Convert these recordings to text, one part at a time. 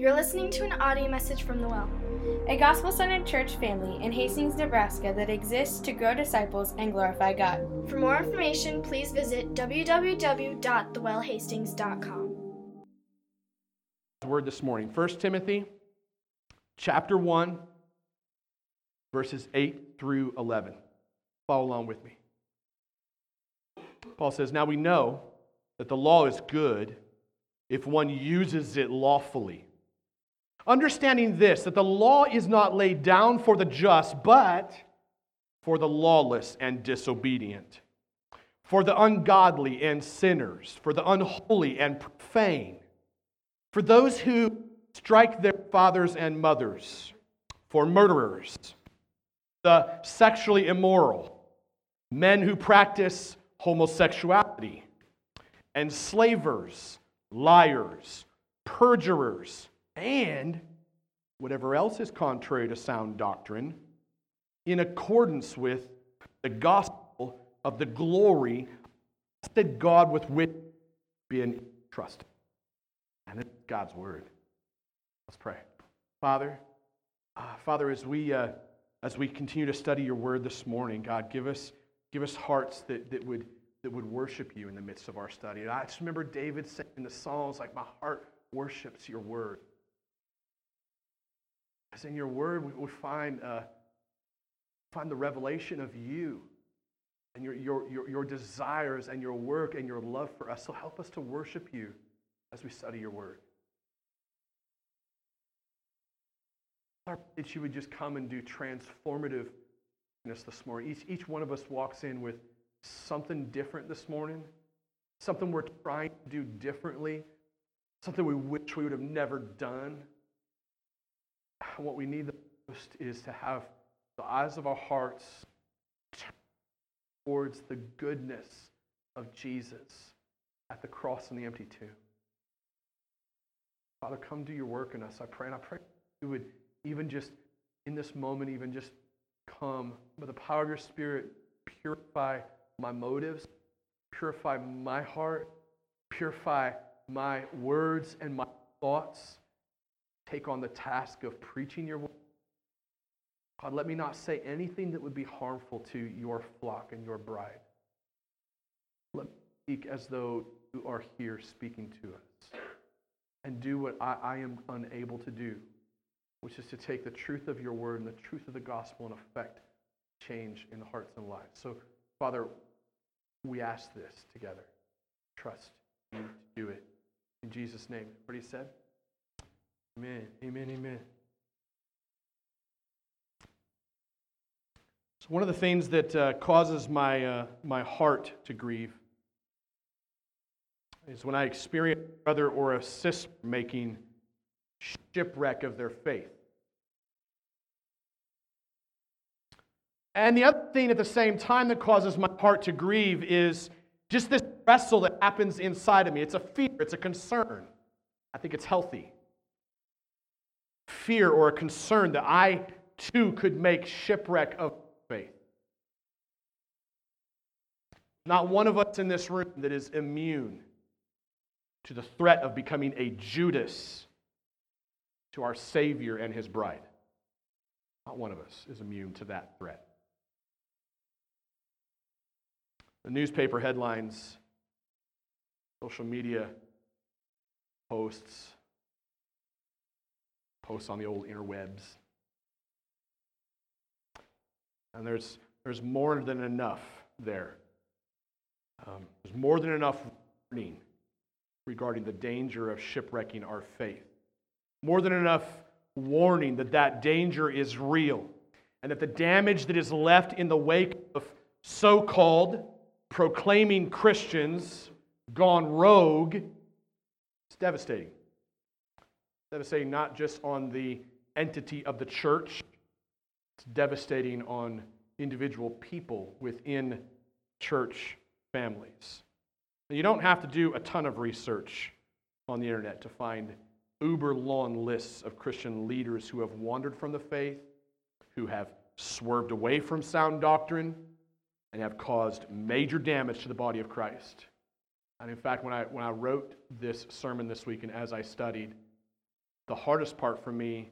You're listening to an audio message from The Well. a gospel centered church family in Hastings, Nebraska that exists to grow disciples and glorify God. For more information, please visit www.thewellhastings.com. word this morning 1 timothy chapter 1 verses 8 through 11 follow along with me paul says now we know that the law is good if one uses it lawfully understanding this that the law is not laid down for the just but for the lawless and disobedient. For the ungodly and sinners for the unholy and profane for those who strike their fathers and mothers, for murderers, the sexually immoral, men who practice homosexuality, enslavers, liars, perjurers, and whatever else is contrary to sound doctrine, in accordance with the gospel of the glory that God with which being trusted. And it's God's word. Let's pray. Father, uh, Father, as we, uh, as we continue to study your word this morning, God, give us, give us hearts that, that, would, that would worship you in the midst of our study. And I just remember David saying in the Psalms, like, my heart worships your word. Because in your word, we, we find, uh, find the revelation of you and your, your, your, your desires and your work and your love for us. So help us to worship you as we study your word. That you would just come and do transformative this morning. Each, each one of us walks in with something different this morning, something we're trying to do differently, something we wish we would have never done. What we need the most is to have the eyes of our hearts towards the goodness of Jesus at the cross and the empty tomb. Father, come do your work in us, I pray. And I pray you would even just in this moment, even just come by the power of your Spirit, purify my motives, purify my heart, purify my words and my thoughts. Take on the task of preaching your word. God, let me not say anything that would be harmful to your flock and your bride. Let me speak as though you are here speaking to us and do what I, I am unable to do, which is to take the truth of your word and the truth of the gospel and effect change in the hearts and lives. So, Father, we ask this together. Trust you to do it. In Jesus' name. What he said? Amen. Amen. Amen. So one of the things that uh, causes my, uh, my heart to grieve is when I experience a brother or a sister making shipwreck of their faith. And the other thing at the same time that causes my heart to grieve is just this wrestle that happens inside of me. It's a fear, it's a concern. I think it's healthy. Fear or a concern that I too could make shipwreck of faith. Not one of us in this room that is immune to the threat of becoming a Judas to our Savior and his bride. Not one of us is immune to that threat. The newspaper headlines, social media posts, posts on the old interwebs. And there's, there's more than enough there. Um, there's more than enough warning regarding the danger of shipwrecking our faith. More than enough warning that that danger is real and that the damage that is left in the wake of so called proclaiming Christians gone rogue is devastating. Devastating not just on the entity of the church, it's devastating on individual people within church families. You don't have to do a ton of research on the internet to find uber long lists of Christian leaders who have wandered from the faith, who have swerved away from sound doctrine, and have caused major damage to the body of Christ. And in fact, when I, when I wrote this sermon this week and as I studied, the hardest part for me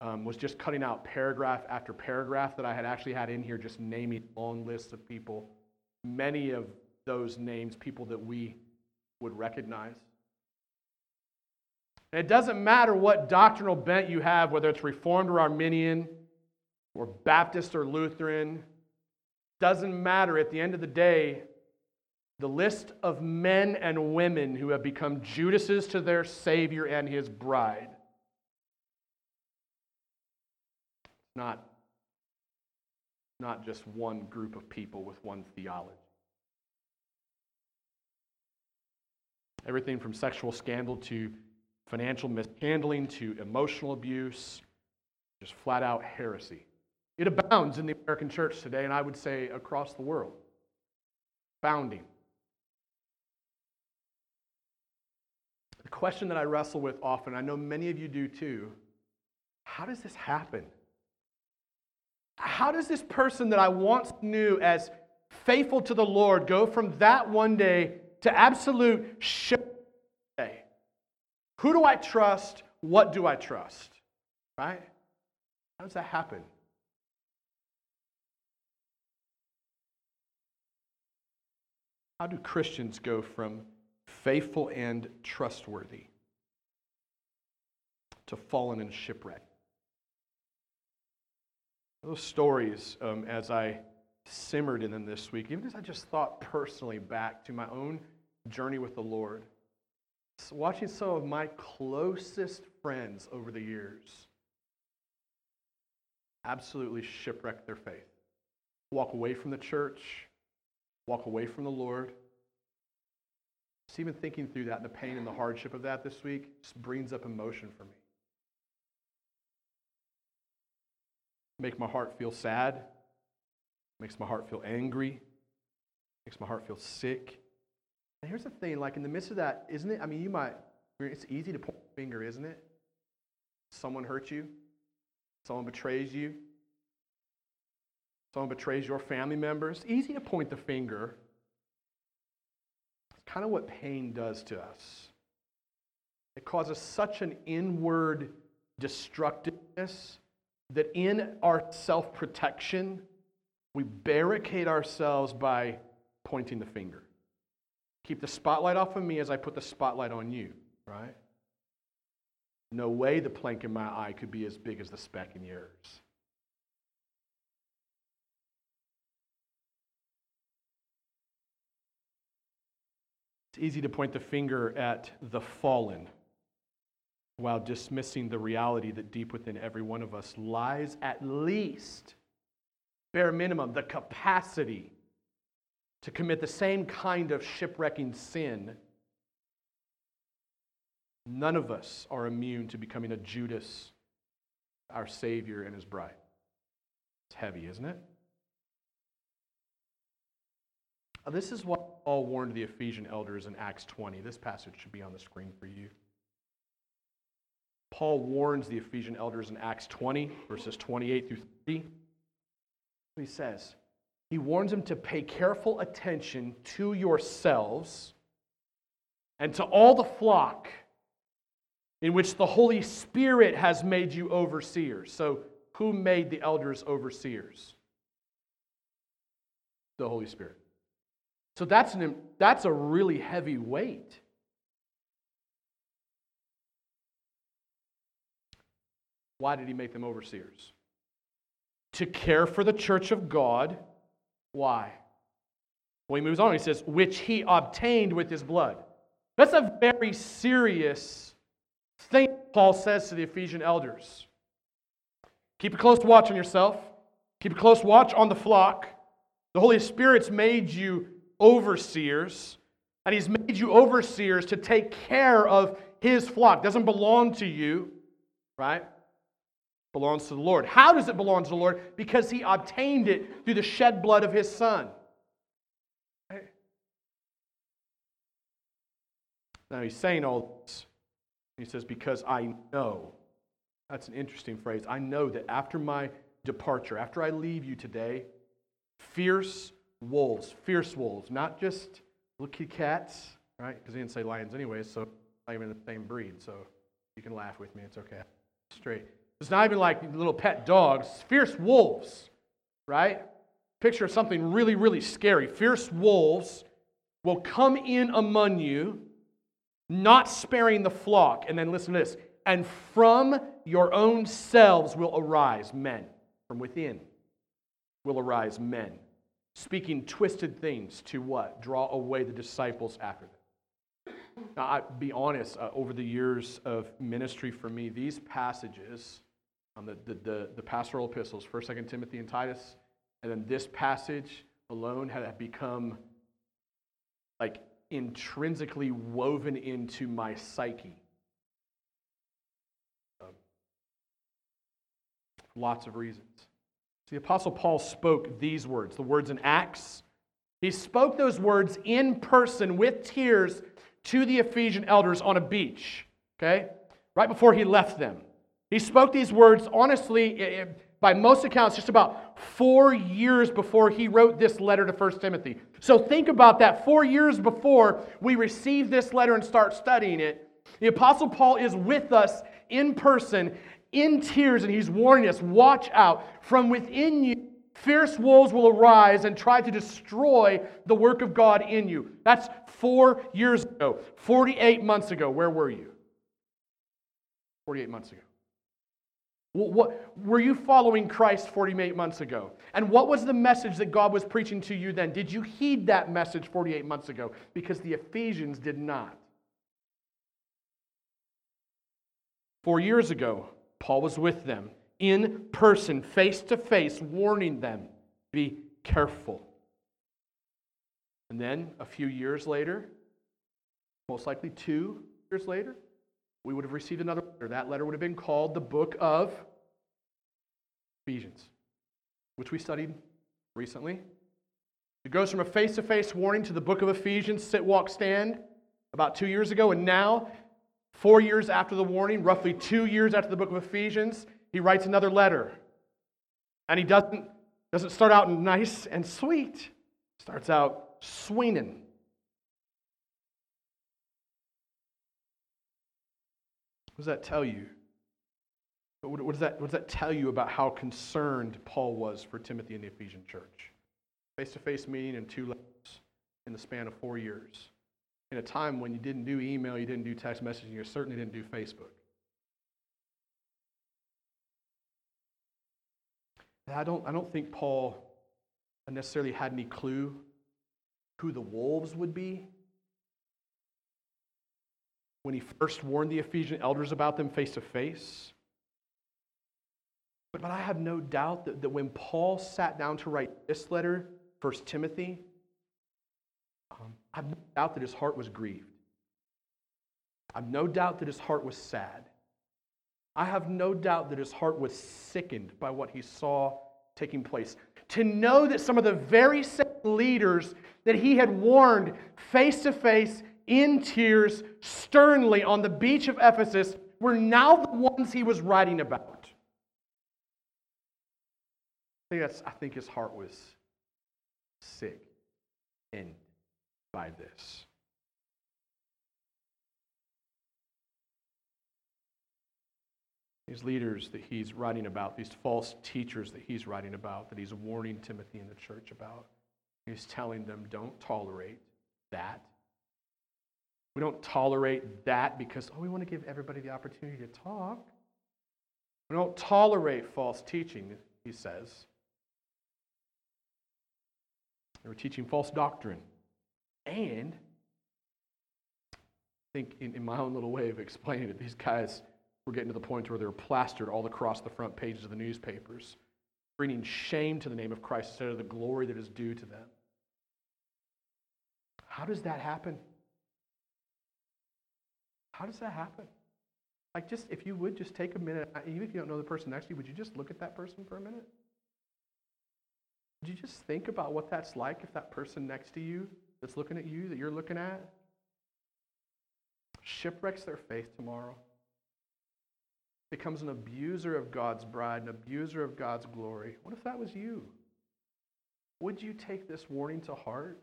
um, was just cutting out paragraph after paragraph that I had actually had in here, just naming long lists of people. Many of those names, people that we would recognize. And it doesn't matter what doctrinal bent you have, whether it's Reformed or Arminian, or Baptist or Lutheran, doesn't matter. At the end of the day, the list of men and women who have become Judases to their Savior and his bride. Not, not just one group of people with one theology. Everything from sexual scandal to financial mishandling to emotional abuse, just flat out heresy. It abounds in the American church today, and I would say across the world. Founding. The question that I wrestle with often, I know many of you do too, how does this happen? How does this person that I once knew as faithful to the Lord go from that one day to absolute day? Who do I trust? What do I trust? Right? How does that happen? How do Christians go from faithful and trustworthy to fallen and shipwrecked? Those stories, um, as I simmered in them this week, even as I just thought personally back to my own journey with the Lord, watching some of my closest friends over the years absolutely shipwreck their faith, walk away from the church walk away from the Lord. Just even thinking through that, the pain and the hardship of that this week just brings up emotion for me. Make my heart feel sad, makes my heart feel angry, makes my heart feel sick. And here's the thing, like in the midst of that, isn't it? I mean, you might, it's easy to point a finger, isn't it? Someone hurt you, someone betrays you, someone betrays your family members, it's easy to point the finger. It's kind of what pain does to us. It causes such an inward destructiveness that in our self protection, we barricade ourselves by pointing the finger. Keep the spotlight off of me as I put the spotlight on you, right? No way the plank in my eye could be as big as the speck in yours. It's easy to point the finger at the fallen while dismissing the reality that deep within every one of us lies at least, bare minimum, the capacity to commit the same kind of shipwrecking sin. None of us are immune to becoming a Judas, our Savior and His bride. It's heavy, isn't it? This is what Paul warned the Ephesian elders in Acts 20. This passage should be on the screen for you. Paul warns the Ephesian elders in Acts 20, verses 28 through 30. He says, he warns them to pay careful attention to yourselves and to all the flock in which the Holy Spirit has made you overseers. So, who made the elders overseers? The Holy Spirit. So that's, an, that's a really heavy weight. Why did he make them overseers? To care for the church of God. Why? Well, he moves on. He says, which he obtained with his blood. That's a very serious thing Paul says to the Ephesian elders. Keep a close watch on yourself. Keep a close watch on the flock. The Holy Spirit's made you overseers, and he's made you overseers to take care of his flock. Doesn't belong to you, right? Belongs to the Lord. How does it belong to the Lord? Because he obtained it through the shed blood of his son. Now he's saying all this. He says, Because I know. That's an interesting phrase. I know that after my departure, after I leave you today, fierce wolves, fierce wolves, not just little cats, right? Because he didn't say lions anyway, so not even the same breed. So You can laugh with me, it's okay. Straight. It's not even like little pet dogs, fierce wolves, right? Picture something really, really scary. Fierce wolves will come in among you, not sparing the flock. And then listen to this and from your own selves will arise men. From within will arise men, speaking twisted things to what? Draw away the disciples after them. Now, I be honest, uh, over the years of ministry for me, these passages, on the, the, the, the pastoral epistles, 1st, 2nd Timothy, and Titus, and then this passage alone had become like intrinsically woven into my psyche. Um, lots of reasons. So the Apostle Paul spoke these words, the words in Acts. He spoke those words in person with tears to the Ephesian elders on a beach, okay? Right before he left them. He spoke these words, honestly, eh, eh, by most accounts, just about four years before he wrote this letter to 1 Timothy. So think about that. Four years before we receive this letter and start studying it, the Apostle Paul is with us in person, in tears, and he's warning us watch out. From within you, fierce wolves will arise and try to destroy the work of God in you. That's four years ago. 48 months ago, where were you? 48 months ago. What, were you following Christ 48 months ago? And what was the message that God was preaching to you then? Did you heed that message 48 months ago? Because the Ephesians did not. Four years ago, Paul was with them in person, face to face, warning them be careful. And then a few years later, most likely two years later, we would have received another letter. That letter would have been called the book of Ephesians, which we studied recently. It goes from a face to face warning to the book of Ephesians, sit, walk, stand, about two years ago. And now, four years after the warning, roughly two years after the book of Ephesians, he writes another letter. And he doesn't, doesn't start out nice and sweet, starts out swinging. Does that tell you? What does, that, what does that tell you about how concerned Paul was for Timothy and the Ephesian church? Face to face meeting in two letters in the span of four years. In a time when you didn't do email, you didn't do text messaging, you certainly didn't do Facebook. I don't, I don't think Paul necessarily had any clue who the wolves would be when he first warned the Ephesian elders about them face to face. But, but I have no doubt that, that when Paul sat down to write this letter, 1 Timothy, um, I have no doubt that his heart was grieved. I have no doubt that his heart was sad. I have no doubt that his heart was sickened by what he saw taking place. To know that some of the very same leaders that he had warned face to face in tears, sternly on the beach of Ephesus, were now the ones he was writing about. I think, that's, I think his heart was sick and by this. These leaders that he's writing about, these false teachers that he's writing about, that he's warning Timothy and the church about, he's telling them don't tolerate that. We don't tolerate that because, oh, we want to give everybody the opportunity to talk. We don't tolerate false teaching, he says. They were teaching false doctrine. And I think, in, in my own little way of explaining it, these guys were getting to the point where they were plastered all across the front pages of the newspapers, bringing shame to the name of Christ instead of the glory that is due to them. How does that happen? How does that happen? Like, just if you would just take a minute, uh, even if you don't know the person next to you, would you just look at that person for a minute? Would you just think about what that's like if that person next to you that's looking at you, that you're looking at, shipwrecks their faith tomorrow? Becomes an abuser of God's bride, an abuser of God's glory. What if that was you? Would you take this warning to heart?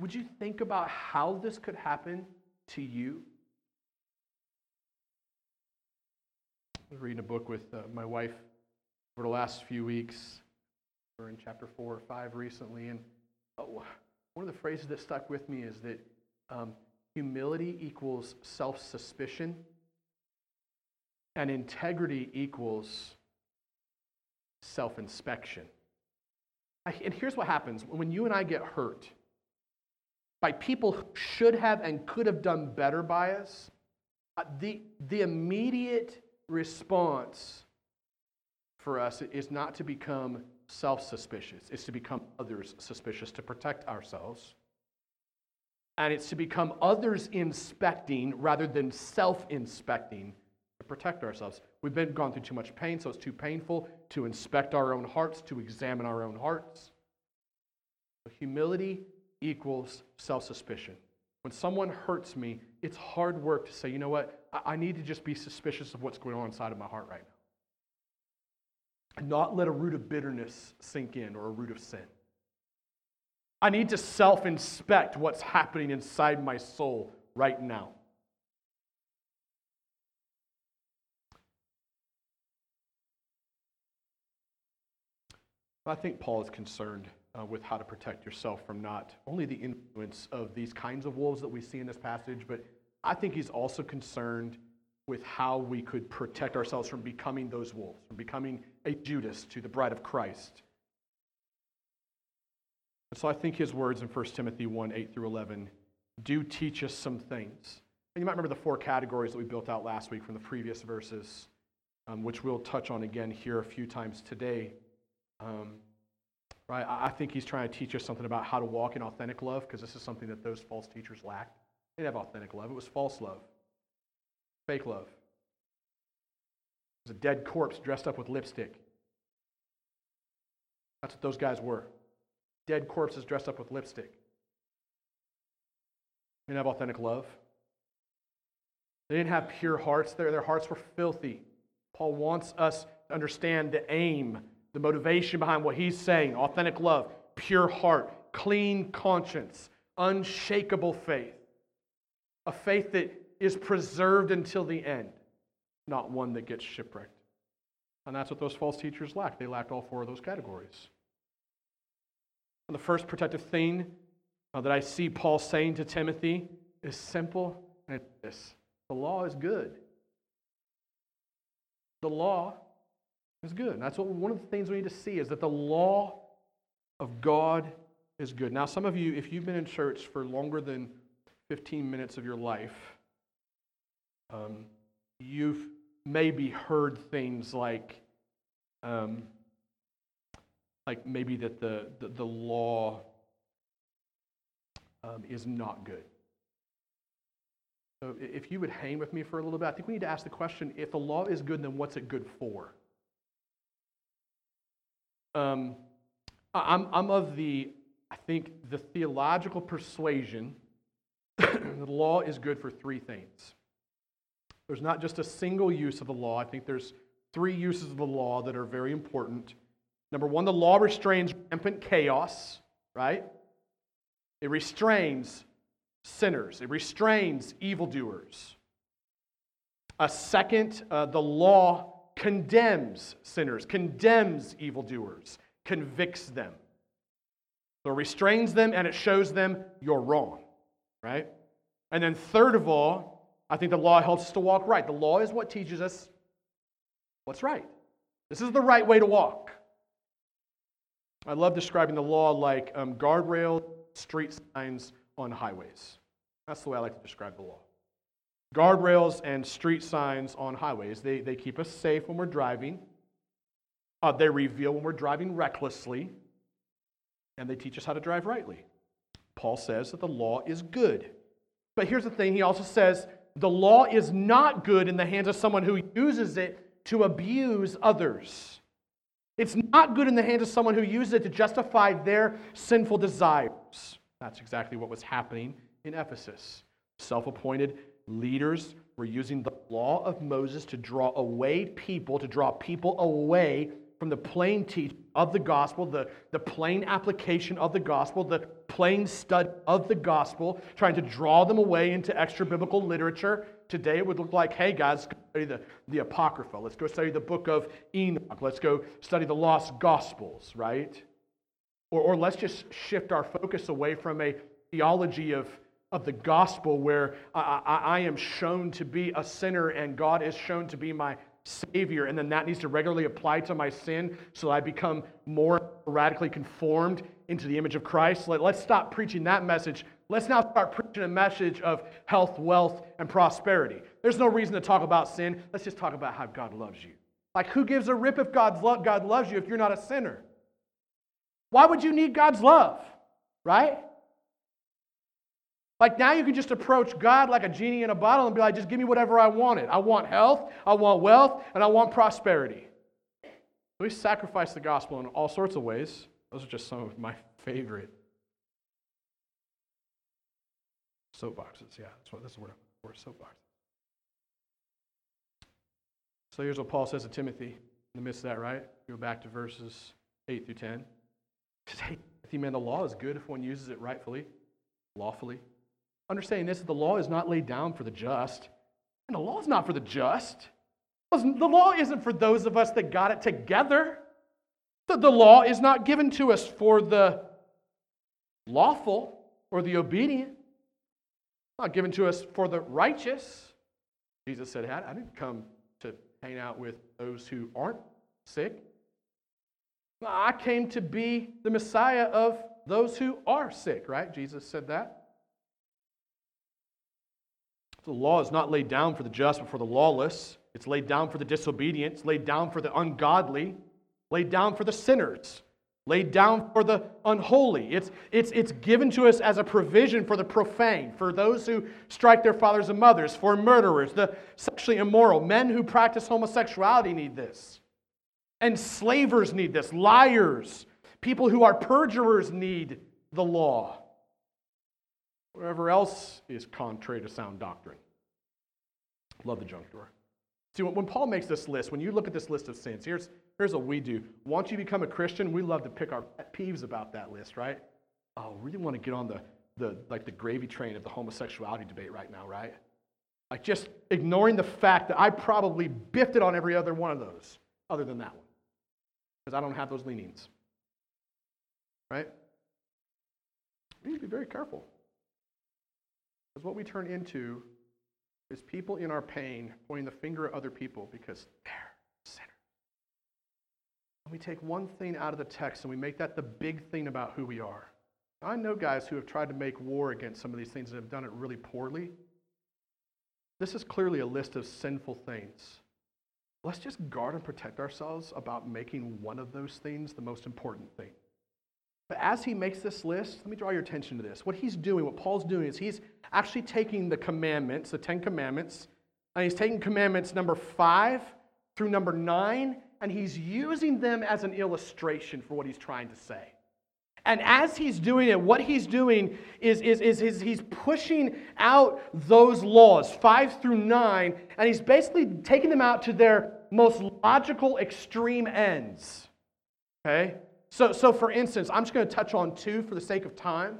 Would you think about how this could happen to you? I was reading a book with uh, my wife over the last few weeks. We're in chapter four or five recently, and oh, one of the phrases that stuck with me is that um, humility equals self suspicion, and integrity equals self inspection. And here's what happens when you and I get hurt by people who should have and could have done better by us, uh, the, the immediate response for us is not to become self suspicious, it's to become others suspicious, to protect ourselves. And it's to become others inspecting rather than self inspecting to protect ourselves. We've been gone through too much pain, so it's too painful to inspect our own hearts, to examine our own hearts. Humility equals self suspicion. When someone hurts me, it's hard work to say, you know what, I need to just be suspicious of what's going on inside of my heart right now. And not let a root of bitterness sink in or a root of sin. I need to self inspect what's happening inside my soul right now. I think Paul is concerned uh, with how to protect yourself from not only the influence of these kinds of wolves that we see in this passage, but I think he's also concerned with how we could protect ourselves from becoming those wolves, from becoming a Judas to the bride of Christ. And so I think his words in 1 Timothy 1 8 through 11 do teach us some things. And you might remember the four categories that we built out last week from the previous verses, um, which we'll touch on again here a few times today. Um, right? I think he's trying to teach us something about how to walk in authentic love because this is something that those false teachers lacked. They didn't have authentic love, it was false love, fake love. It was a dead corpse dressed up with lipstick. That's what those guys were dead corpses dressed up with lipstick. They didn't have authentic love. They didn't have pure hearts. Their, their hearts were filthy. Paul wants us to understand the aim the motivation behind what he's saying authentic love, pure heart, clean conscience, unshakable faith. A faith that is preserved until the end, not one that gets shipwrecked. And that's what those false teachers lacked. They lacked all four of those categories. And the first protective thing uh, that I see Paul saying to Timothy is simple and it's this the law is good. The law is good. And that's what one of the things we need to see is that the law of God is good. Now, some of you, if you've been in church for longer than 15 minutes of your life, um, you've maybe heard things like, um, like maybe that the, the, the law um, is not good. So if you would hang with me for a little bit, I think we need to ask the question if the law is good, then what's it good for? Um, I'm, I'm of the, I think, the theological persuasion the law is good for three things. There's not just a single use of the law. I think there's three uses of the law that are very important. Number one, the law restrains rampant chaos, right? It restrains sinners, it restrains evildoers. A second, uh, the law condemns sinners, condemns evildoers, convicts them. So restrains them and it shows them you're wrong, right? And then, third of all, I think the law helps us to walk right. The law is what teaches us what's right. This is the right way to walk. I love describing the law like um, guardrail street signs on highways. That's the way I like to describe the law. Guardrails and street signs on highways, they, they keep us safe when we're driving. Uh, they reveal when we're driving recklessly, and they teach us how to drive rightly. Paul says that the law is good. But here's the thing he also says the law is not good in the hands of someone who uses it to abuse others. It's not good in the hands of someone who uses it to justify their sinful desires. That's exactly what was happening in Ephesus. Self appointed Leaders were using the law of Moses to draw away people, to draw people away from the plain teaching of the gospel, the, the plain application of the gospel, the plain study of the gospel, trying to draw them away into extra biblical literature. Today it would look like, hey guys, let's go study the, the Apocrypha. Let's go study the book of Enoch. Let's go study the lost gospels, right? Or, or let's just shift our focus away from a theology of, of the gospel where I, I, I am shown to be a sinner and God is shown to be my Savior, and then that needs to regularly apply to my sin so I become more radically conformed into the image of Christ. Let, us stop preaching that message. Let's now start preaching a message of health, wealth, and prosperity. There's no reason to talk about sin. Let's just talk about how God loves you. Like, who gives a rip if God's lo- God loves you if you're not a sinner? Why would you need God's love? Right? Like now you can just approach God like a genie in a bottle and be like, just give me whatever I wanted. I want health, I want wealth, and I want prosperity. We sacrifice the gospel in all sorts of ways. Those are just some of my favorite soapboxes. Yeah, that's what this is word for soapbox. So here's what Paul says to Timothy in the midst of that, right? Go back to verses 8 through 10. He says, Hey, Timothy, man, the law is good if one uses it rightfully, lawfully. Understanding this, the law is not laid down for the just. And the law is not for the just. The law isn't for those of us that got it together. The, the law is not given to us for the lawful or the obedient. It's not given to us for the righteous. Jesus said, I didn't come to hang out with those who aren't sick. I came to be the Messiah of those who are sick, right? Jesus said that. The law is not laid down for the just, but for the lawless. It's laid down for the disobedient. It's laid down for the ungodly. Laid down for the sinners. Laid down for the unholy. It's, it's, it's given to us as a provision for the profane, for those who strike their fathers and mothers, for murderers, the sexually immoral. Men who practice homosexuality need this. Enslavers need this. Liars. People who are perjurers need the law. Whatever else is contrary to sound doctrine. Love the junk drawer. See, when Paul makes this list, when you look at this list of sins, here's, here's what we do. Once you become a Christian, we love to pick our pet peeves about that list, right? Oh, really want to get on the, the like the gravy train of the homosexuality debate right now, right? Like just ignoring the fact that I probably biffed it on every other one of those, other than that one. Because I don't have those leanings. Right? We need to be very careful. Because what we turn into is people in our pain pointing the finger at other people because they're sinners. And we take one thing out of the text and we make that the big thing about who we are. I know guys who have tried to make war against some of these things and have done it really poorly. This is clearly a list of sinful things. Let's just guard and protect ourselves about making one of those things the most important thing. But as he makes this list, let me draw your attention to this. What he's doing, what Paul's doing, is he's actually taking the commandments, the Ten Commandments, and he's taking commandments number five through number nine, and he's using them as an illustration for what he's trying to say. And as he's doing it, what he's doing is, is, is, is, he's pushing out those laws, five through nine, and he's basically taking them out to their most logical extreme ends. Okay? So, so for instance, I'm just going to touch on two for the sake of time.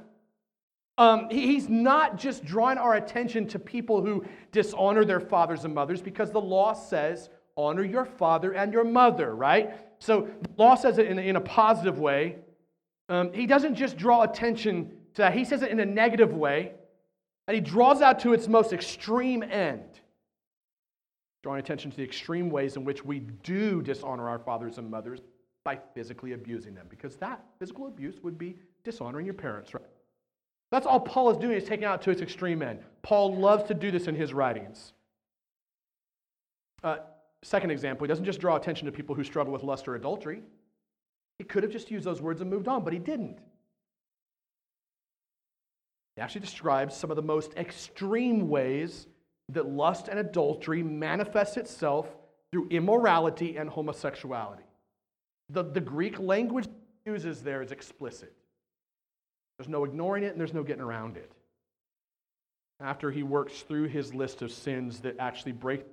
Um, he's not just drawing our attention to people who dishonor their fathers and mothers because the law says, honor your father and your mother, right? So the law says it in, in a positive way. Um, he doesn't just draw attention to that, he says it in a negative way, and he draws out to its most extreme end, drawing attention to the extreme ways in which we do dishonor our fathers and mothers by physically abusing them, because that physical abuse would be dishonoring your parents, right? That's all Paul is doing is taking out to its extreme end. Paul loves to do this in his writings. Uh, second example, he doesn't just draw attention to people who struggle with lust or adultery. He could have just used those words and moved on, but he didn't. He actually describes some of the most extreme ways that lust and adultery manifests itself through immorality and homosexuality. The, the Greek language uses there is explicit. There's no ignoring it and there's no getting around it. After he works through his list of sins that actually break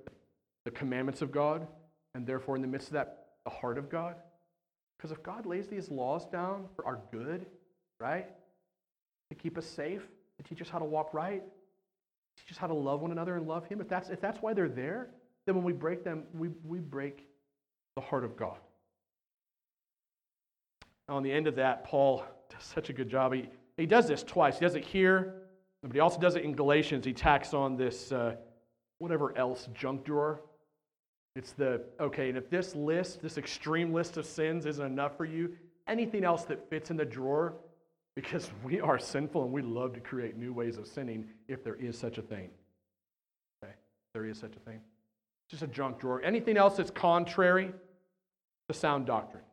the commandments of God, and therefore, in the midst of that, the heart of God. Because if God lays these laws down for our good, right? to keep us safe, to teach us how to walk right, teach us how to love one another and love Him, if that's, if that's why they're there, then when we break them, we, we break the heart of God. On the end of that, Paul does such a good job. He, he does this twice. He does it here, but he also does it in Galatians. He tacks on this uh, whatever else junk drawer. It's the, okay, and if this list, this extreme list of sins isn't enough for you, anything else that fits in the drawer, because we are sinful and we love to create new ways of sinning if there is such a thing. Okay, there is such a thing. Just a junk drawer. Anything else that's contrary to sound doctrine.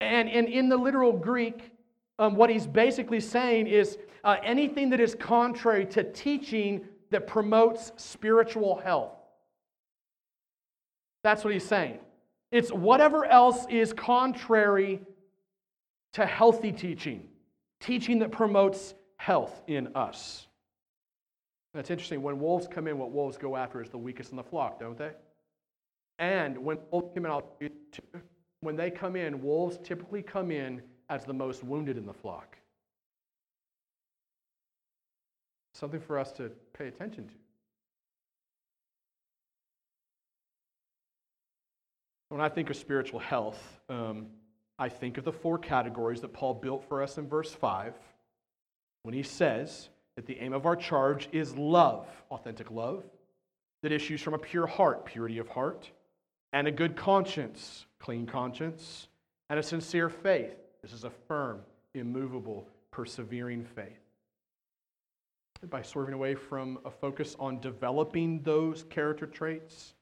And, and in the literal Greek, um, what he's basically saying is uh, anything that is contrary to teaching that promotes spiritual health. That's what he's saying. It's whatever else is contrary to healthy teaching, teaching that promotes health in us. That's interesting. When wolves come in, what wolves go after is the weakest in the flock, don't they? And when wolves come in, when they come in, wolves typically come in as the most wounded in the flock. Something for us to pay attention to. When I think of spiritual health, um, I think of the four categories that Paul built for us in verse 5 when he says that the aim of our charge is love, authentic love, that issues from a pure heart, purity of heart, and a good conscience, clean conscience, and a sincere faith. This is a firm, immovable, persevering faith. By swerving away from a focus on developing those character traits,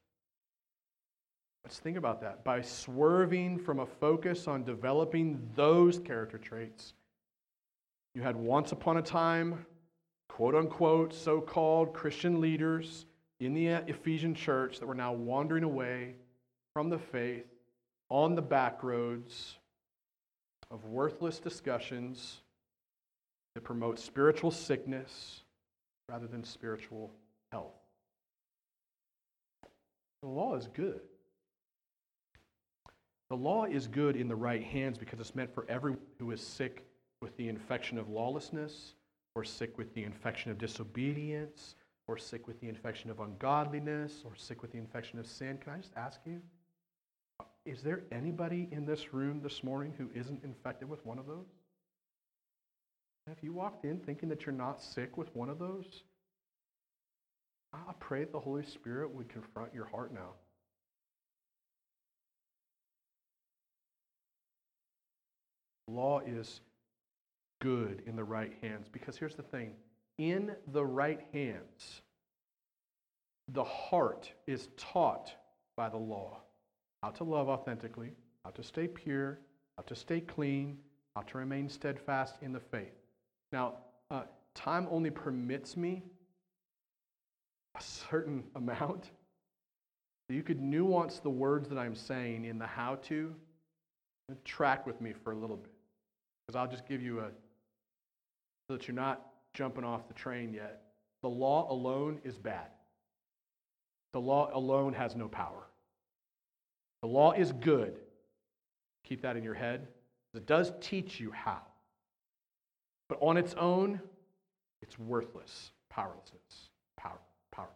Let's think about that. By swerving from a focus on developing those character traits, you had once upon a time, quote unquote, so called Christian leaders in the Ephesian church that were now wandering away from the faith on the back roads of worthless discussions that promote spiritual sickness rather than spiritual health. The law is good. The law is good in the right hands because it's meant for everyone who is sick with the infection of lawlessness, or sick with the infection of disobedience, or sick with the infection of ungodliness, or sick with the infection of sin. Can I just ask you, is there anybody in this room this morning who isn't infected with one of those? Have you walked in thinking that you're not sick with one of those? I pray the Holy Spirit would confront your heart now. Law is good in the right hands because here's the thing in the right hands, the heart is taught by the law how to love authentically, how to stay pure, how to stay clean, how to remain steadfast in the faith. Now, uh, time only permits me a certain amount. You could nuance the words that I'm saying in the how to. Track with me for a little bit. Because I'll just give you a, so that you're not jumping off the train yet. The law alone is bad. The law alone has no power. The law is good. Keep that in your head. It does teach you how. But on its own, it's worthless, powerlessness, power, power.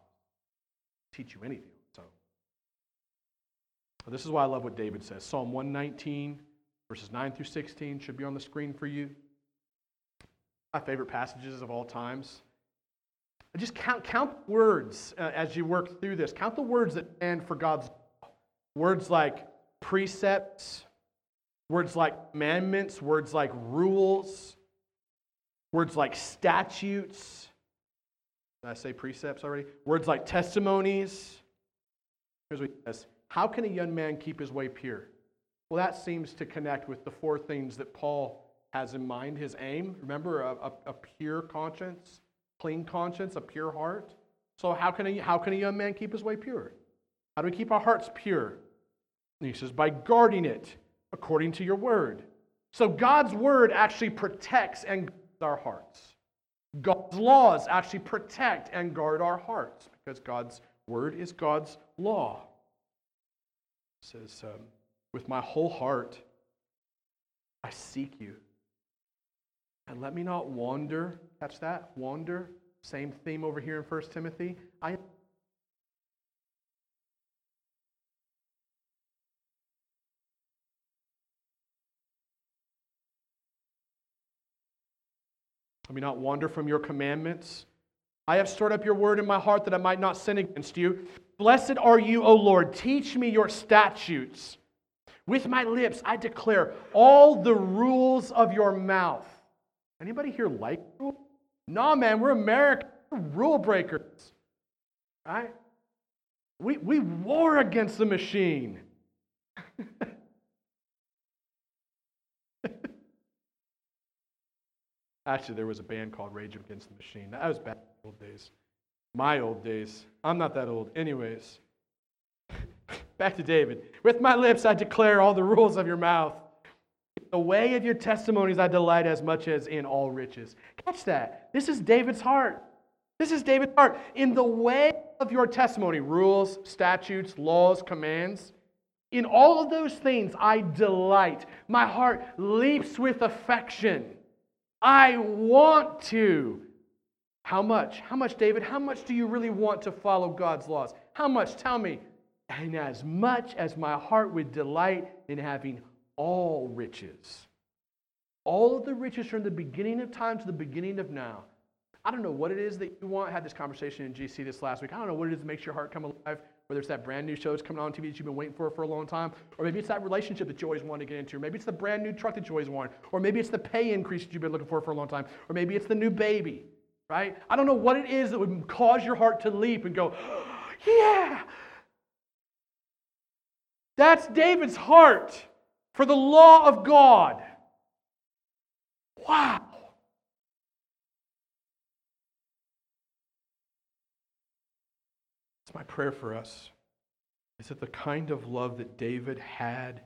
Teach you anything. So, this is why I love what David says. Psalm 119, Verses 9 through 16 should be on the screen for you. My favorite passages of all times. Just count, count words uh, as you work through this. Count the words that stand for God's. Words like precepts, words like commandments, words like rules, words like statutes. Did I say precepts already? Words like testimonies. Here's what he says How can a young man keep his way pure? Well, that seems to connect with the four things that Paul has in mind his aim. Remember, a, a, a pure conscience, clean conscience, a pure heart. So, how can, a, how can a young man keep his way pure? How do we keep our hearts pure? And he says, by guarding it according to your word. So, God's word actually protects and guards our hearts. God's laws actually protect and guard our hearts because God's word is God's law. Says, um, with my whole heart, I seek you. And let me not wander. Catch that? Wander. Same theme over here in 1 Timothy. I Let me not wander from your commandments. I have stored up your word in my heart that I might not sin against you. Blessed are you, O Lord. Teach me your statutes. With my lips I declare all the rules of your mouth. Anybody here like rules? No, man, we're American. We're rule breakers. Right? We, we war against the machine. Actually, there was a band called Rage Against the Machine. That was back in the old days. My old days. I'm not that old. Anyways, back to David. With my lips I declare all the rules of your mouth. The way of your testimonies I delight as much as in all riches. Catch that. This is David's heart. This is David's heart. In the way of your testimony, rules, statutes, laws, commands, in all of those things I delight. My heart leaps with affection. I want to. How much? How much, David? How much do you really want to follow God's laws? How much? Tell me. And as much as my heart would delight in having all riches, all of the riches from the beginning of time to the beginning of now. I don't know what it is that you want. I had this conversation in GC this last week. I don't know what it is that makes your heart come alive, whether it's that brand new show that's coming on TV that you've been waiting for for a long time, or maybe it's that relationship that you always wanted to get into, or maybe it's the brand new truck that you always wanted, or maybe it's the pay increase that you've been looking for for a long time, or maybe it's the new baby, right? I don't know what it is that would cause your heart to leap and go, yeah. That's David's heart for the law of God. Wow. It's my prayer for us. Is that the kind of love that David had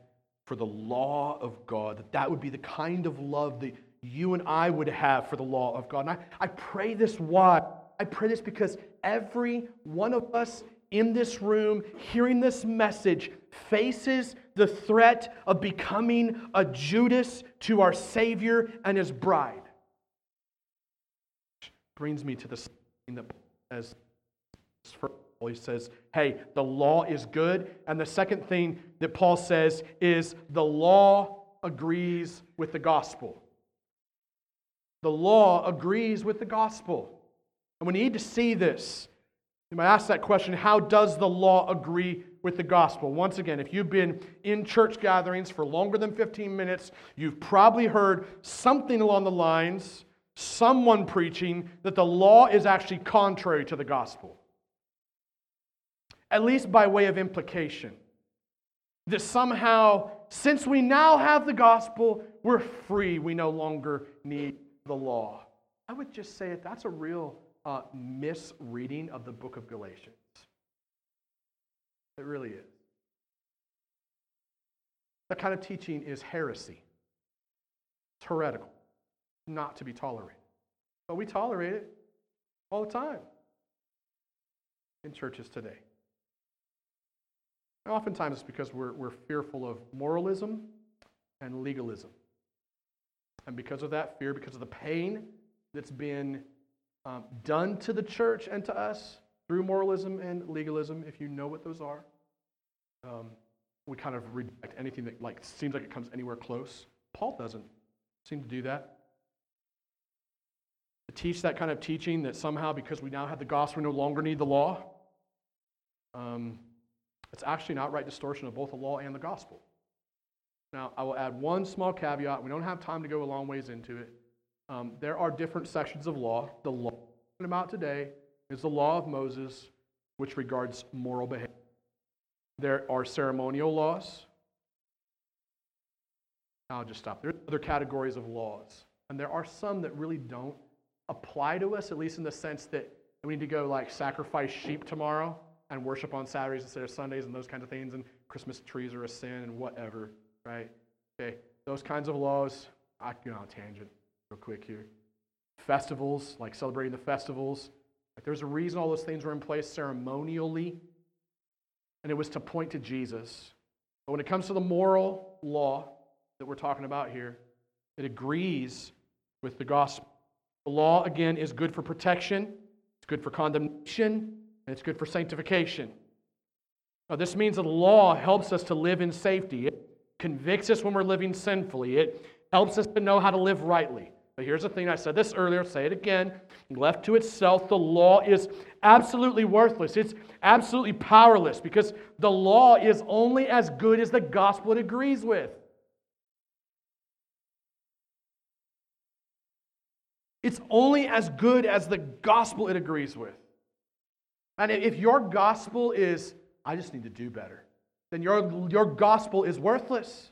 for the law of God, that that would be the kind of love that you and I would have for the law of God. And I, I pray this why? I pray this because every one of us in this room hearing this message faces the threat of becoming a Judas to our Savior and his bride. Which brings me to the thing that he says, hey, the law is good. And the second thing that Paul says is the law agrees with the gospel. The law agrees with the gospel. And we need to see this. You might ask that question how does the law agree with the gospel? Once again, if you've been in church gatherings for longer than 15 minutes, you've probably heard something along the lines, someone preaching, that the law is actually contrary to the gospel at least by way of implication. That somehow, since we now have the gospel, we're free. We no longer need the law. I would just say that that's a real uh, misreading of the book of Galatians. It really is. That kind of teaching is heresy. It's heretical, not to be tolerated. But we tolerate it all the time in churches today. And oftentimes it's because we're, we're fearful of moralism and legalism. And because of that fear, because of the pain that's been um, done to the church and to us through moralism and legalism, if you know what those are, um, we kind of reject anything that like seems like it comes anywhere close. Paul doesn't seem to do that. To teach that kind of teaching that somehow because we now have the gospel, we no longer need the law. Um, it's actually an outright distortion of both the law and the gospel. Now, I will add one small caveat. We don't have time to go a long ways into it. Um, there are different sections of law. The law we're talking about today is the law of Moses, which regards moral behavior. There are ceremonial laws. I'll just stop. There are other categories of laws. And there are some that really don't apply to us, at least in the sense that we need to go like sacrifice sheep tomorrow and worship on Saturdays instead of Sundays and those kinds of things, and Christmas trees are a sin and whatever, right? Okay, those kinds of laws. I can go on a tangent real quick here. Festivals, like celebrating the festivals. Like there's a reason all those things were in place ceremonially, and it was to point to Jesus. But when it comes to the moral law that we're talking about here, it agrees with the gospel. The law, again, is good for protection, it's good for condemnation, it's good for sanctification. Now, this means that the law helps us to live in safety. It convicts us when we're living sinfully. It helps us to know how to live rightly. But here's the thing I said this earlier, say it again. Left to itself, the law is absolutely worthless. It's absolutely powerless because the law is only as good as the gospel it agrees with. It's only as good as the gospel it agrees with. And if your gospel is, I just need to do better, then your, your gospel is worthless.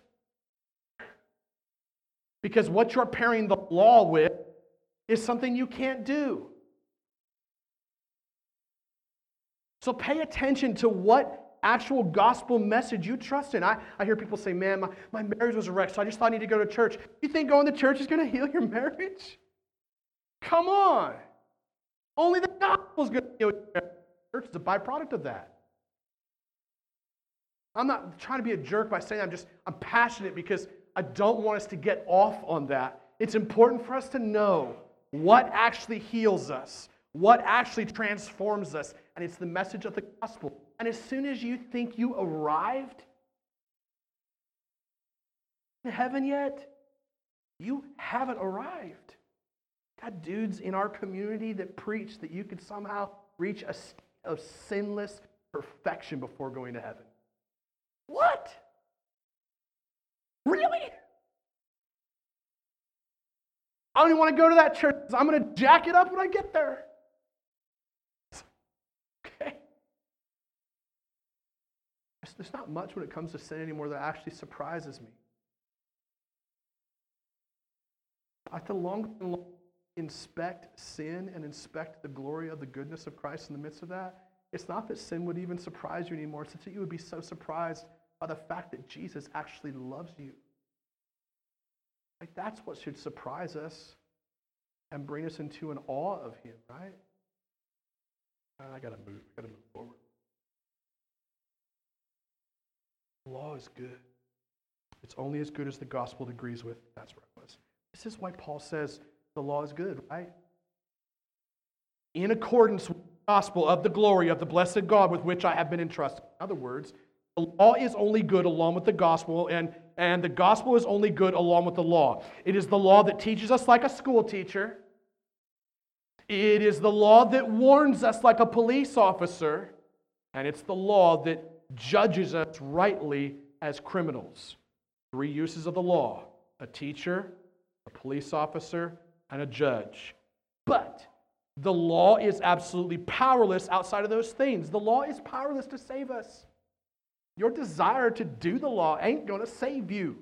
Because what you're pairing the law with is something you can't do. So pay attention to what actual gospel message you trust in. I, I hear people say, man, my, my marriage was wrecked, so I just thought I need to go to church. You think going to church is going to heal your marriage? Come on. Only the gospel is going to heal your marriage. Church is a byproduct of that. I'm not trying to be a jerk by saying I'm just, I'm passionate because I don't want us to get off on that. It's important for us to know what actually heals us, what actually transforms us, and it's the message of the gospel. And as soon as you think you arrived in heaven yet, you haven't arrived. Got dudes in our community that preach that you could somehow reach a of sinless perfection before going to heaven. What? Really? I don't even want to go to that church. I'm going to jack it up when I get there. Okay. There's not much when it comes to sin anymore that actually surprises me. I have to long inspect sin and inspect the glory of the goodness of Christ in the midst of that. It's not that sin would even surprise you anymore, it's that you would be so surprised by the fact that Jesus actually loves you. Like that's what should surprise us and bring us into an awe of him, right? Ah, I gotta move, I gotta move forward. Law is good. It's only as good as the gospel agrees with. That's where it was. This is why Paul says the law is good, right? In accordance with the gospel of the glory of the blessed God with which I have been entrusted. In other words, the law is only good along with the gospel, and, and the gospel is only good along with the law. It is the law that teaches us like a school teacher. It is the law that warns us like a police officer. And it's the law that judges us rightly as criminals. Three uses of the law a teacher, a police officer, and a judge. But the law is absolutely powerless outside of those things. The law is powerless to save us. Your desire to do the law ain't going to save you.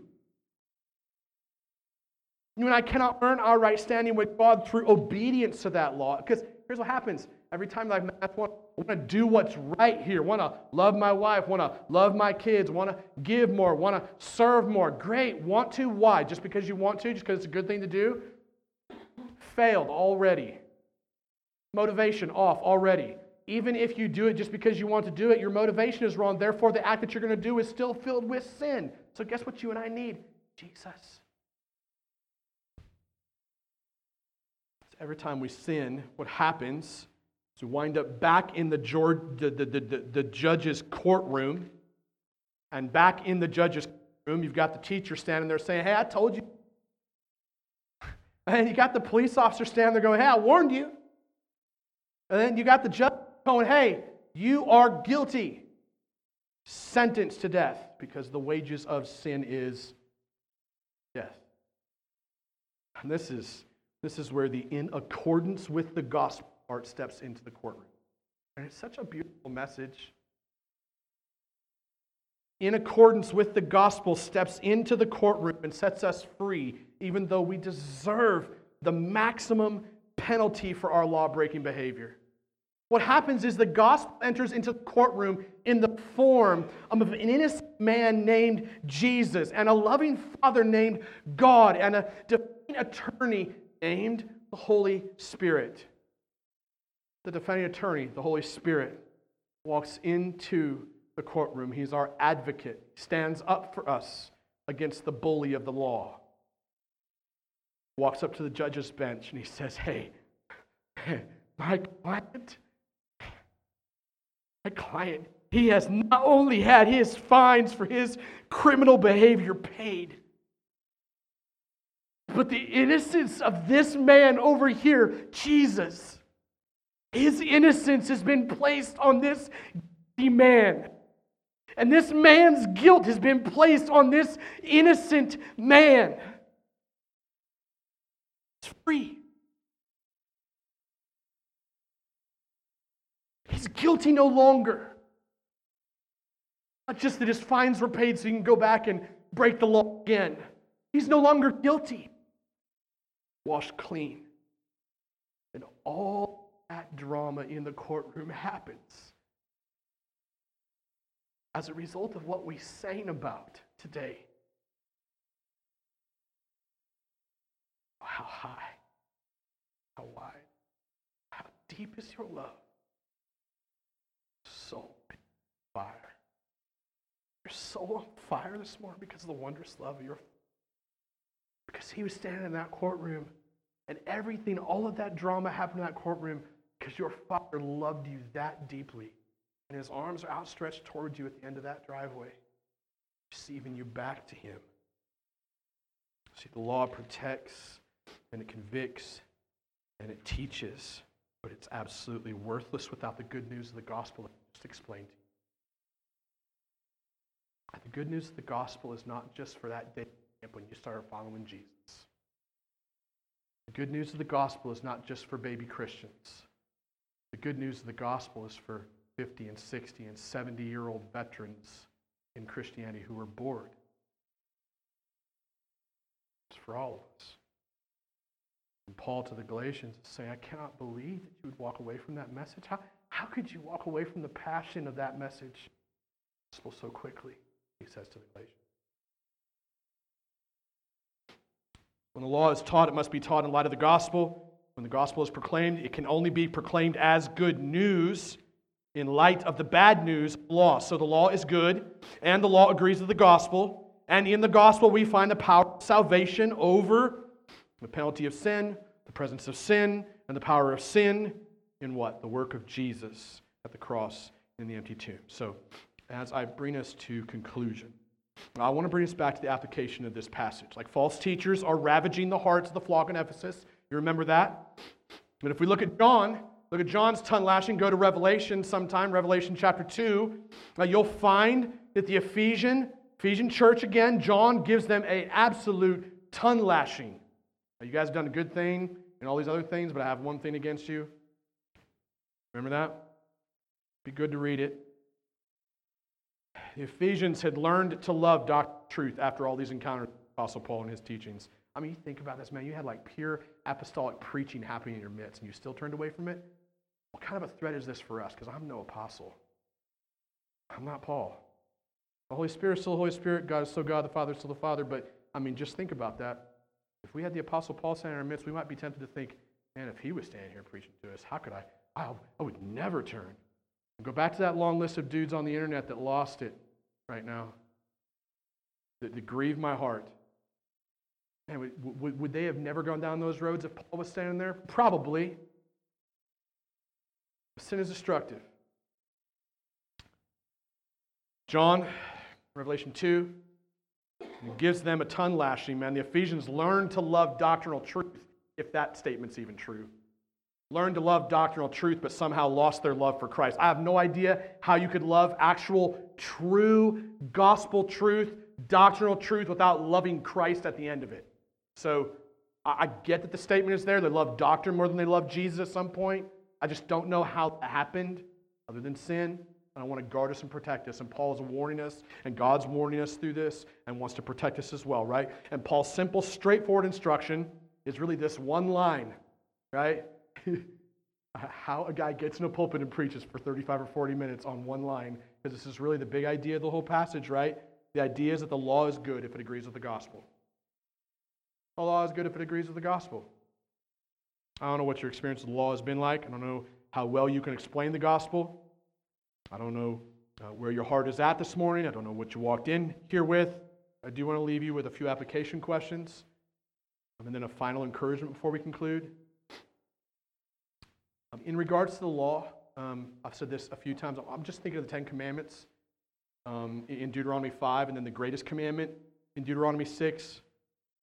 You and I cannot earn our right standing with God through obedience to that law. Because here's what happens every time I want, to do what's right here, want to love my wife, want to love my kids, want to give more, want to serve more. Great. Want to? Why? Just because you want to? Just because it's a good thing to do? Failed already. Motivation off already. Even if you do it just because you want to do it, your motivation is wrong. Therefore, the act that you're going to do is still filled with sin. So, guess what you and I need? Jesus. Every time we sin, what happens is we wind up back in the, the, the, the judge's courtroom. And back in the judge's room, you've got the teacher standing there saying, Hey, I told you. And you got the police officer standing there going, Hey, I warned you. And then you got the judge going, hey, you are guilty, sentenced to death, because the wages of sin is death. And this is, this is where the in accordance with the gospel part steps into the courtroom. And it's such a beautiful message. In accordance with the gospel, steps into the courtroom and sets us free, even though we deserve the maximum penalty for our law breaking behavior. What happens is the gospel enters into the courtroom in the form of an innocent man named Jesus and a loving father named God and a defending attorney named the Holy Spirit. The defending attorney, the Holy Spirit, walks into the courtroom. He's our advocate, stands up for us against the bully of the law. Walks up to the judge's bench and he says, Hey, my client, my client, he has not only had his fines for his criminal behavior paid, but the innocence of this man over here, Jesus, his innocence has been placed on this man. And this man's guilt has been placed on this innocent man. Free. He's guilty no longer. Not just that his fines were paid so he can go back and break the law again. He's no longer guilty. Washed clean. And all that drama in the courtroom happens as a result of what we sang about today. How high, how wide, how deep is your love? So fire. You're so on fire this morning because of the wondrous love of your because he was standing in that courtroom and everything, all of that drama happened in that courtroom because your father loved you that deeply. And his arms are outstretched towards you at the end of that driveway, receiving you back to him. See, the law protects and it convicts and it teaches, but it's absolutely worthless without the good news of the gospel that I just explained to you. The good news of the gospel is not just for that day when you start following Jesus. The good news of the gospel is not just for baby Christians. The good news of the gospel is for 50 and 60 and 70 year old veterans in Christianity who were bored. It's for all of us. Paul to the Galatians is saying, I cannot believe that you would walk away from that message. How, how could you walk away from the passion of that message so quickly? He says to the Galatians. When the law is taught, it must be taught in light of the gospel. When the gospel is proclaimed, it can only be proclaimed as good news in light of the bad news law. So the law is good, and the law agrees with the gospel. And in the gospel, we find the power of salvation over the penalty of sin, the presence of sin, and the power of sin in what? The work of Jesus at the cross in the empty tomb. So, as I bring us to conclusion, I want to bring us back to the application of this passage. Like false teachers are ravaging the hearts of the flock in Ephesus. You remember that? But if we look at John, Look at John's tongue lashing. Go to Revelation sometime, Revelation chapter 2. Uh, you'll find that the Ephesian, Ephesian church again, John gives them an absolute tongue lashing. You guys have done a good thing and all these other things, but I have one thing against you. Remember that? Be good to read it. The Ephesians had learned to love doctrine truth after all these encounters with Apostle Paul and his teachings. I mean, you think about this, man. You had like pure apostolic preaching happening in your midst, and you still turned away from it? What kind of a threat is this for us? Because I'm no apostle. I'm not Paul. The Holy Spirit is still the Holy Spirit. God is still God. The Father is still the Father. But, I mean, just think about that. If we had the Apostle Paul standing in our midst, we might be tempted to think, man, if he was standing here preaching to us, how could I? I, I would never turn. And go back to that long list of dudes on the internet that lost it right now, that, that grieve my heart. And would, would, would they have never gone down those roads if Paul was standing there? Probably. Sin is destructive. John, Revelation 2, gives them a tongue lashing, man. The Ephesians learned to love doctrinal truth, if that statement's even true. Learned to love doctrinal truth, but somehow lost their love for Christ. I have no idea how you could love actual, true gospel truth, doctrinal truth, without loving Christ at the end of it. So I get that the statement is there. They love doctrine more than they love Jesus at some point. I just don't know how that happened other than sin. And I want to guard us and protect us. And Paul is warning us, and God's warning us through this and wants to protect us as well, right? And Paul's simple, straightforward instruction is really this one line, right? how a guy gets in a pulpit and preaches for 35 or 40 minutes on one line, because this is really the big idea of the whole passage, right? The idea is that the law is good if it agrees with the gospel. The law is good if it agrees with the gospel. I don't know what your experience with the law has been like. I don't know how well you can explain the gospel. I don't know uh, where your heart is at this morning. I don't know what you walked in here with. I do want to leave you with a few application questions. And then a final encouragement before we conclude. Um, in regards to the law, um, I've said this a few times. I'm just thinking of the Ten Commandments um, in Deuteronomy 5, and then the greatest commandment in Deuteronomy 6,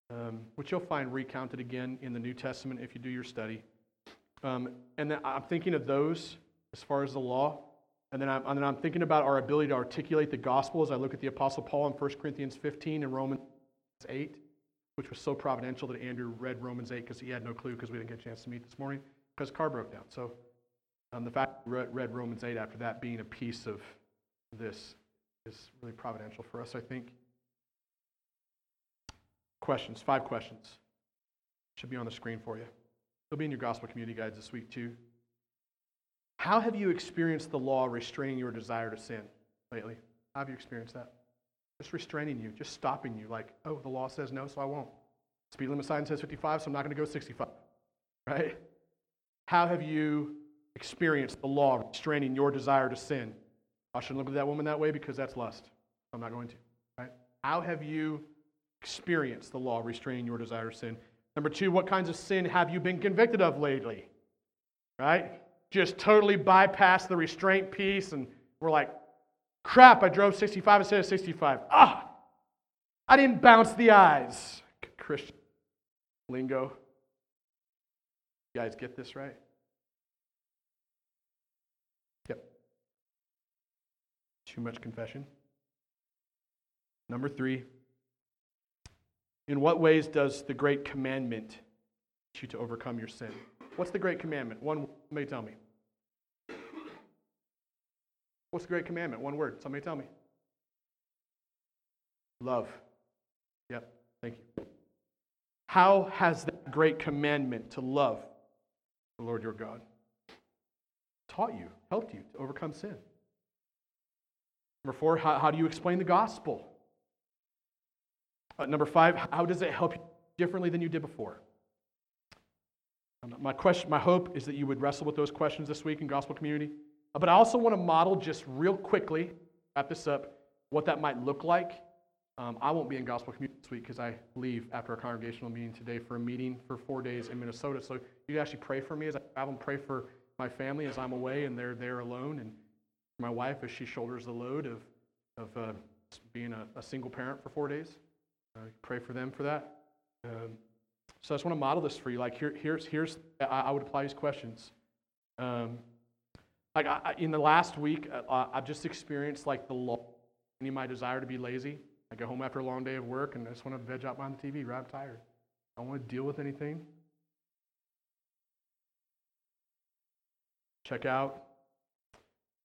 um, which you'll find recounted again in the New Testament if you do your study. Um, and then I'm thinking of those as far as the law. And then, I'm, and then I'm thinking about our ability to articulate the gospel as I look at the Apostle Paul in 1 Corinthians 15 and Romans 8, which was so providential that Andrew read Romans 8 because he had no clue because we didn't get a chance to meet this morning because car broke down. So um, the fact that we read Romans 8 after that being a piece of this is really providential for us, I think. Questions, five questions. Should be on the screen for you. They'll be in your gospel community guides this week, too. How have you experienced the law restraining your desire to sin lately? How have you experienced that? Just restraining you, just stopping you, like, oh, the law says no, so I won't. Speed limit sign says 55, so I'm not going to go 65. Right? How have you experienced the law restraining your desire to sin? I shouldn't look at that woman that way because that's lust. I'm not going to. Right? How have you experienced the law restraining your desire to sin? Number two, what kinds of sin have you been convicted of lately? Right? Just totally bypass the restraint piece and we're like, crap, I drove 65 instead of 65. Ah, I didn't bounce the eyes. Christian lingo. You guys get this right? Yep. Too much confession. Number three, in what ways does the great commandment teach you to overcome your sin? What's the great commandment? One, somebody tell me. What's the great commandment? One word. Somebody tell me. Love. Yep. Thank you. How has that great commandment to love the Lord your God taught you, helped you to overcome sin? Number four, how, how do you explain the gospel? Uh, number five, how does it help you differently than you did before? My, question, my hope is that you would wrestle with those questions this week in gospel community. Uh, but I also want to model just real quickly, wrap this up, what that might look like. Um, I won't be in gospel community this week because I leave after a congregational meeting today for a meeting for four days in Minnesota. So you actually pray for me as I travel and pray for my family as I'm away and they're there alone, and my wife as she shoulders the load of, of uh, being a, a, single parent for four days. Uh, pray for them for that. Um, so I just want to model this for you. Like here, here's here's I, I would apply these questions. Um, like I, in the last week, uh, I've just experienced like the lull in my desire to be lazy. I go home after a long day of work and I just want to veg out behind the TV. Right, I'm tired. I don't want to deal with anything. Check out.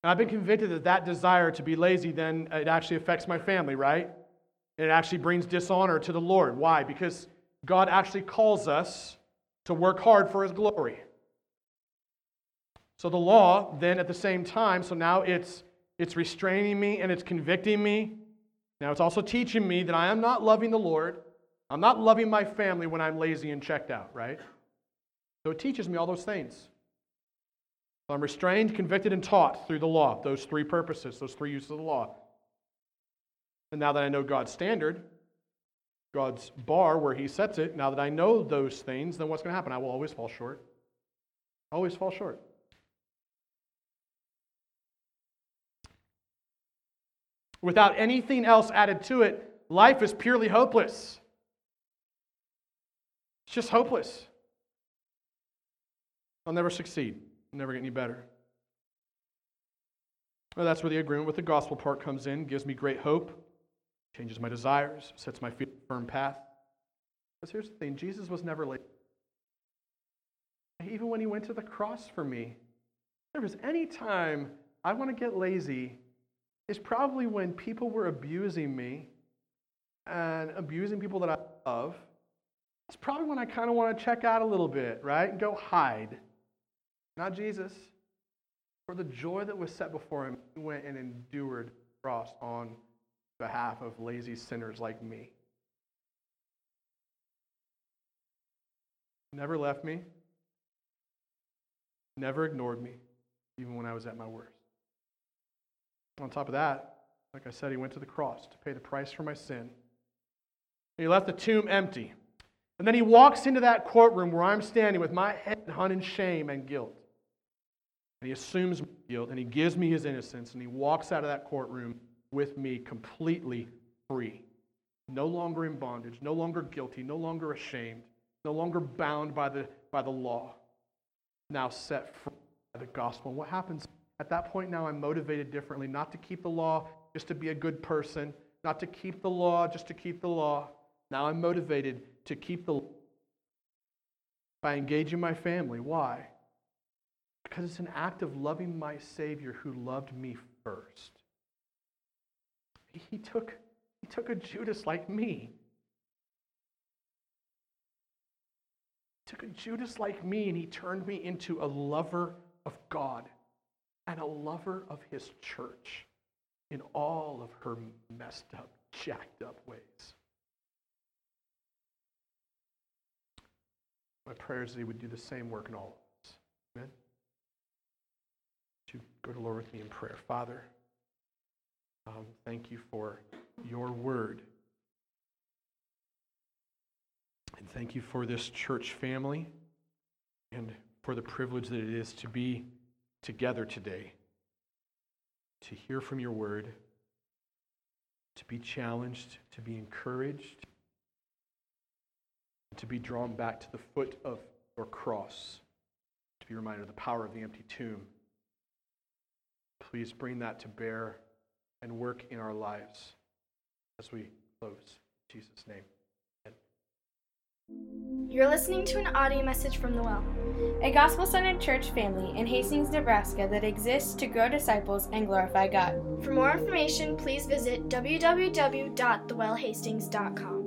And I've been convicted that that desire to be lazy then it actually affects my family, right? And it actually brings dishonor to the Lord. Why? Because God actually calls us to work hard for His glory. So the law, then at the same time, so now it's, it's restraining me and it's convicting me. Now it's also teaching me that I am not loving the Lord. I'm not loving my family when I'm lazy and checked out, right? So it teaches me all those things. So I'm restrained, convicted, and taught through the law. Those three purposes, those three uses of the law. And now that I know God's standard, God's bar where He sets it, now that I know those things, then what's going to happen? I will always fall short. Always fall short. Without anything else added to it, life is purely hopeless. It's just hopeless. I'll never succeed, I'll never get any better. Well, that's where the agreement with the gospel part comes in, gives me great hope changes my desires, sets my feet on a firm path. Because here's the thing Jesus was never late. Even when he went to the cross for me, there was any time I want to get lazy, it's probably when people were abusing me and abusing people that I love. It's probably when I kind of want to check out a little bit, right? And go hide. Not Jesus. For the joy that was set before him, he went and endured cross on behalf of lazy sinners like me. Never left me, never ignored me, even when I was at my worst. On top of that, like I said, he went to the cross to pay the price for my sin. He left the tomb empty. And then he walks into that courtroom where I'm standing with my head hung in shame and guilt. And he assumes guilt and he gives me his innocence and he walks out of that courtroom with me completely free. No longer in bondage, no longer guilty, no longer ashamed, no longer bound by the, by the law, now set free by the gospel. And what happens at that point now? I'm motivated differently, not to keep the law just to be a good person, not to keep the law just to keep the law. Now I'm motivated to keep the law by engaging my family. Why? Because it's an act of loving my Savior who loved me first. He took, he took a Judas like me. He took a Judas like me and he turned me into a lover of God and a lover of his church in all of her messed up, jacked up ways. My prayer is that he would do the same work in all of us. Amen. Would you go to Lord with me in prayer? Father, um, thank you for your word. And thank you for this church family and for the privilege that it is to be together today, to hear from your word, to be challenged, to be encouraged, to be drawn back to the foot of your cross, to be reminded of the power of the empty tomb. Please bring that to bear and work in our lives as we close. In Jesus' name. You're listening to an audio message from The Well, a gospel centered church family in Hastings, Nebraska that exists to grow disciples and glorify God. For more information, please visit www.thewellhastings.com.